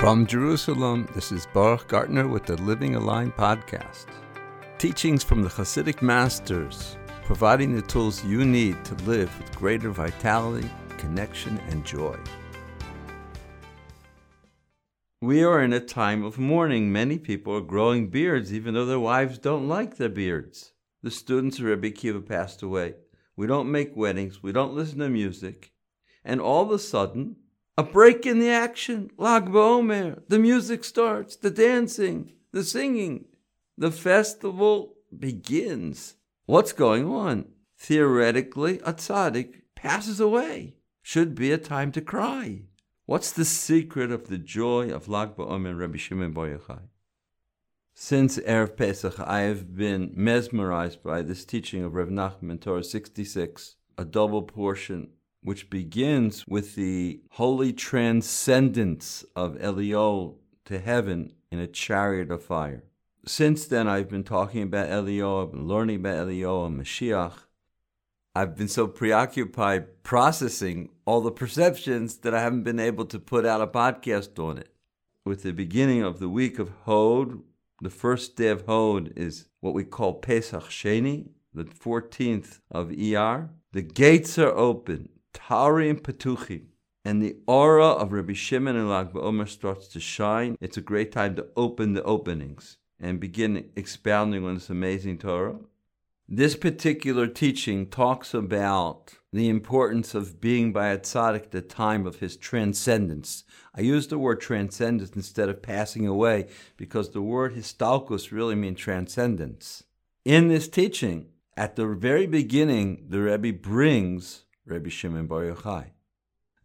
From Jerusalem, this is Baruch Gartner with the Living Aligned podcast. Teachings from the Hasidic masters, providing the tools you need to live with greater vitality, connection, and joy. We are in a time of mourning. Many people are growing beards even though their wives don't like their beards. The students of Rebbe Akiva passed away. We don't make weddings, we don't listen to music. And all of a sudden, a break in the action. Lag BaOmer. The music starts, the dancing, the singing. The festival begins. What's going on? Theoretically, a tzaddik passes away. Should be a time to cry. What's the secret of the joy of Lag BaOmer Rabbi Shimon Bar Yochai? Since Erev Pesach, I have been mesmerized by this teaching of Reb Nachman Torah 66, a double portion, which begins with the holy transcendence of Eliyahu to heaven in a chariot of fire. Since then, I've been talking about Eliyahu, I've been learning about Eliyahu and Mashiach, I've been so preoccupied processing all the perceptions that I haven't been able to put out a podcast on it. With the beginning of the week of Hod, the first day of Hod is what we call Pesach Sheni, the 14th of Iyar. The gates are open, And Petuchim, and the aura of Rabbi Shimon and Lag BaOmer starts to shine. It's a great time to open the openings and begin expounding on this amazing Torah. This particular teaching talks about the importance of being by a tzaddik at the time of his transcendence. I use the word transcendence instead of passing away because the word histalkus really means transcendence. In this teaching, at the very beginning, the Rebbe brings Rebbe Shimon Bar Yochai.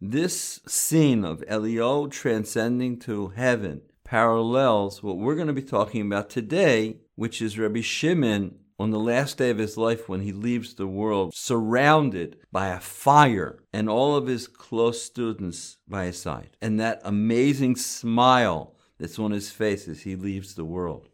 This scene of Eliyahu transcending to heaven parallels what we're going to be talking about today, which is Rebbe Shimon on the last day of his life when he leaves the world, surrounded by a fire and all of his close students by his side. And that amazing smile that's on his face as he leaves the world.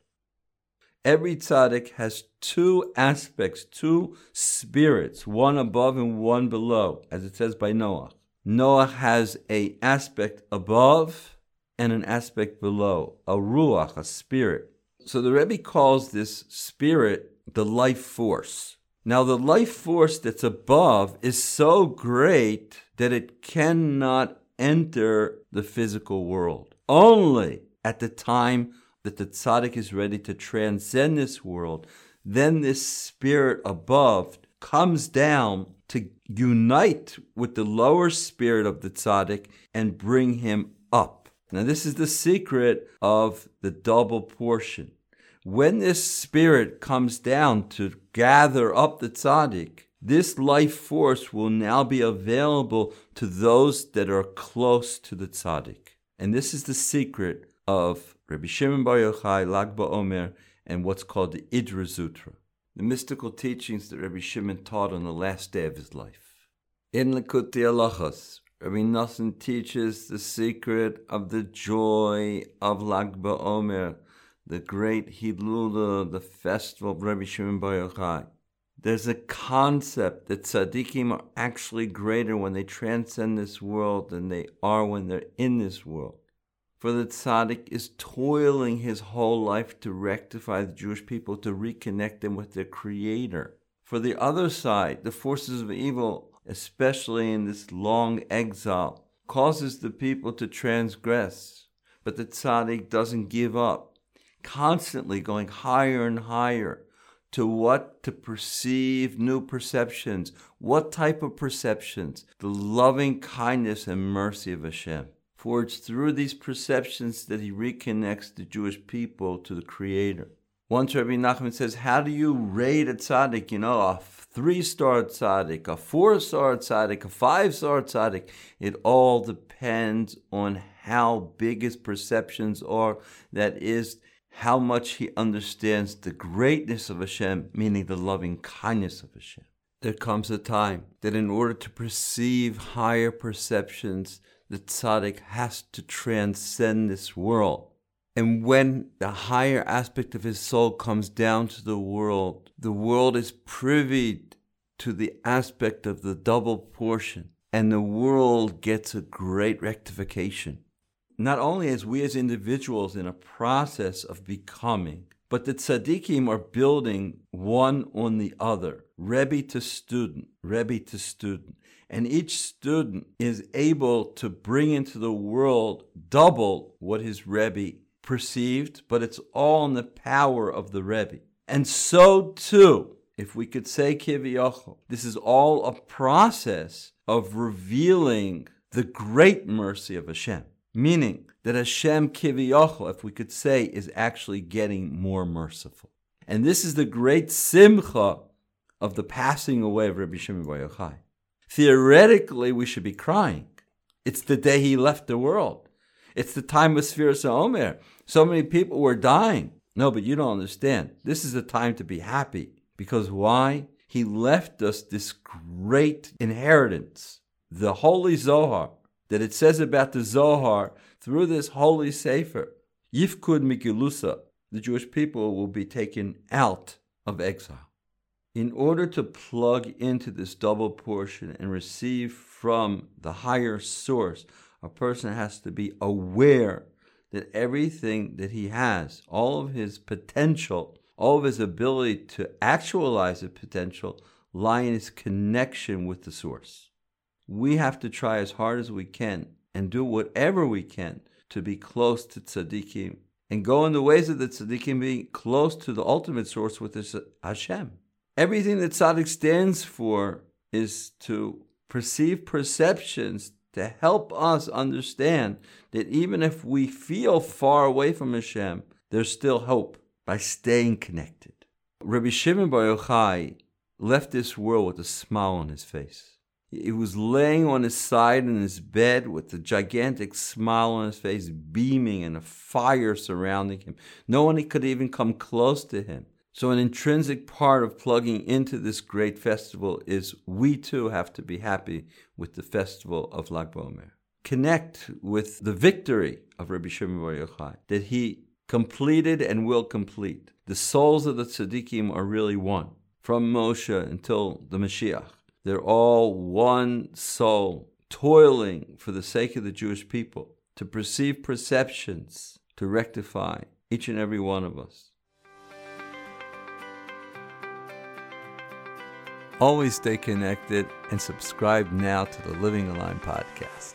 Every tzaddik has two aspects, two spirits, one above and one below, as it says by Noah. Noah has a aspect above and an aspect below, a ruach, a spirit. So the Rebbe calls this spirit the life force. Now, the life force that's above is so great that it cannot enter the physical world. Only at the time that the tzaddik is ready to transcend this world, then this spirit above comes down to unite with the lower spirit of the tzaddik and bring him up. Now, this is the secret of the double portion. When this spirit comes down to gather up the tzaddik, this life force will now be available to those that are close to the tzaddik. And this is the secret of Rabbi Shimon Bar Yochai, Lag BaOmer, and what's called the Idra Zutra, the mystical teachings that Rabbi Shimon taught on the last day of his life. In Likutei Halachos, Rabbi Nosson teaches the secret of the joy of Lag BaOmer, the great Hilula, the festival of Rabbi Shimon Bar Yochai. There's a concept that tzaddikim are actually greater when they transcend this world than they are when they're in this world. For the tzaddik is toiling his whole life to rectify the Jewish people, to reconnect them with their Creator. For the other side, the forces of evil, especially in this long exile, causes the people to transgress. But the tzaddik doesn't give up constantly going higher and higher to what to perceive new perceptions. What type of perceptions? The loving kindness and mercy of Hashem. For it's through these perceptions that he reconnects the Jewish people to the Creator. Once Rabbi Nachman says, How do you rate a tzaddik? You know, a three star tzaddik, a four star tzaddik, a five star tzaddik. It all depends on how big his perceptions are. That is, how much he understands the greatness of Hashem, meaning the loving kindness of Hashem. There comes a time that in order to perceive higher perceptions, the tzaddik has to transcend this world. And when the higher aspect of his soul comes down to the world, the world is privy to the aspect of the double portion, and the world gets a great rectification. not only as we as individuals in a process of becoming, but the tzaddikim are building one on the other, Rebbe to student, Rebbe to student. And each student is able to bring into the world double what his Rebbe perceived, but it's all in the power of the Rebbe. And so too, if we could say Kiviyachol, this is all a process of revealing the great mercy of Hashem. Meaning that Hashem Kiviyachol, if we could say, is actually getting more merciful. And this is the great simcha of the passing away of Rabbi Shimon Bar Yochai. Theoretically, we should be crying. It's the day he left the world. It's the time of Sfiras Omer. So many people were dying. No, but you don't understand. This is the time to be happy. Because why? He left us this great inheritance, the Holy Zohar, that it says about the Zohar through this holy Sefer. Yifkud Mikilusa, the Jewish people will be taken out of exile. In order to plug into this double portion and receive from the higher source, a person has to be aware that everything that he has, all of his potential, all of his ability to actualize his potential, lie in his connection with the source. We have to try as hard as we can and do whatever we can to be close to tzaddikim and go in the ways of the tzaddikim, being close to the ultimate source, which is Hashem. Everything that tzaddik stands for is to perceive perceptions to help us understand that even if we feel far away from Hashem, there's still hope by staying connected. Rabbi Shimon Bar Yochai left this world with a smile on his face. He was laying on his side in his bed with a gigantic smile on his face, beaming and a fire surrounding him. No one could even come close to him. So, an intrinsic part of plugging into this great festival is we too have to be happy with the festival of Lag BaOmer. Connect with the victory of Rabbi Shimon Bar Yochai, that he completed and will complete. The souls of the tzaddikim are really one, from Moshe until the Mashiach. They're all one soul, toiling for the sake of the Jewish people, to perceive perceptions, to rectify each and every one of us. Always stay connected and subscribe now to the Living Align podcast.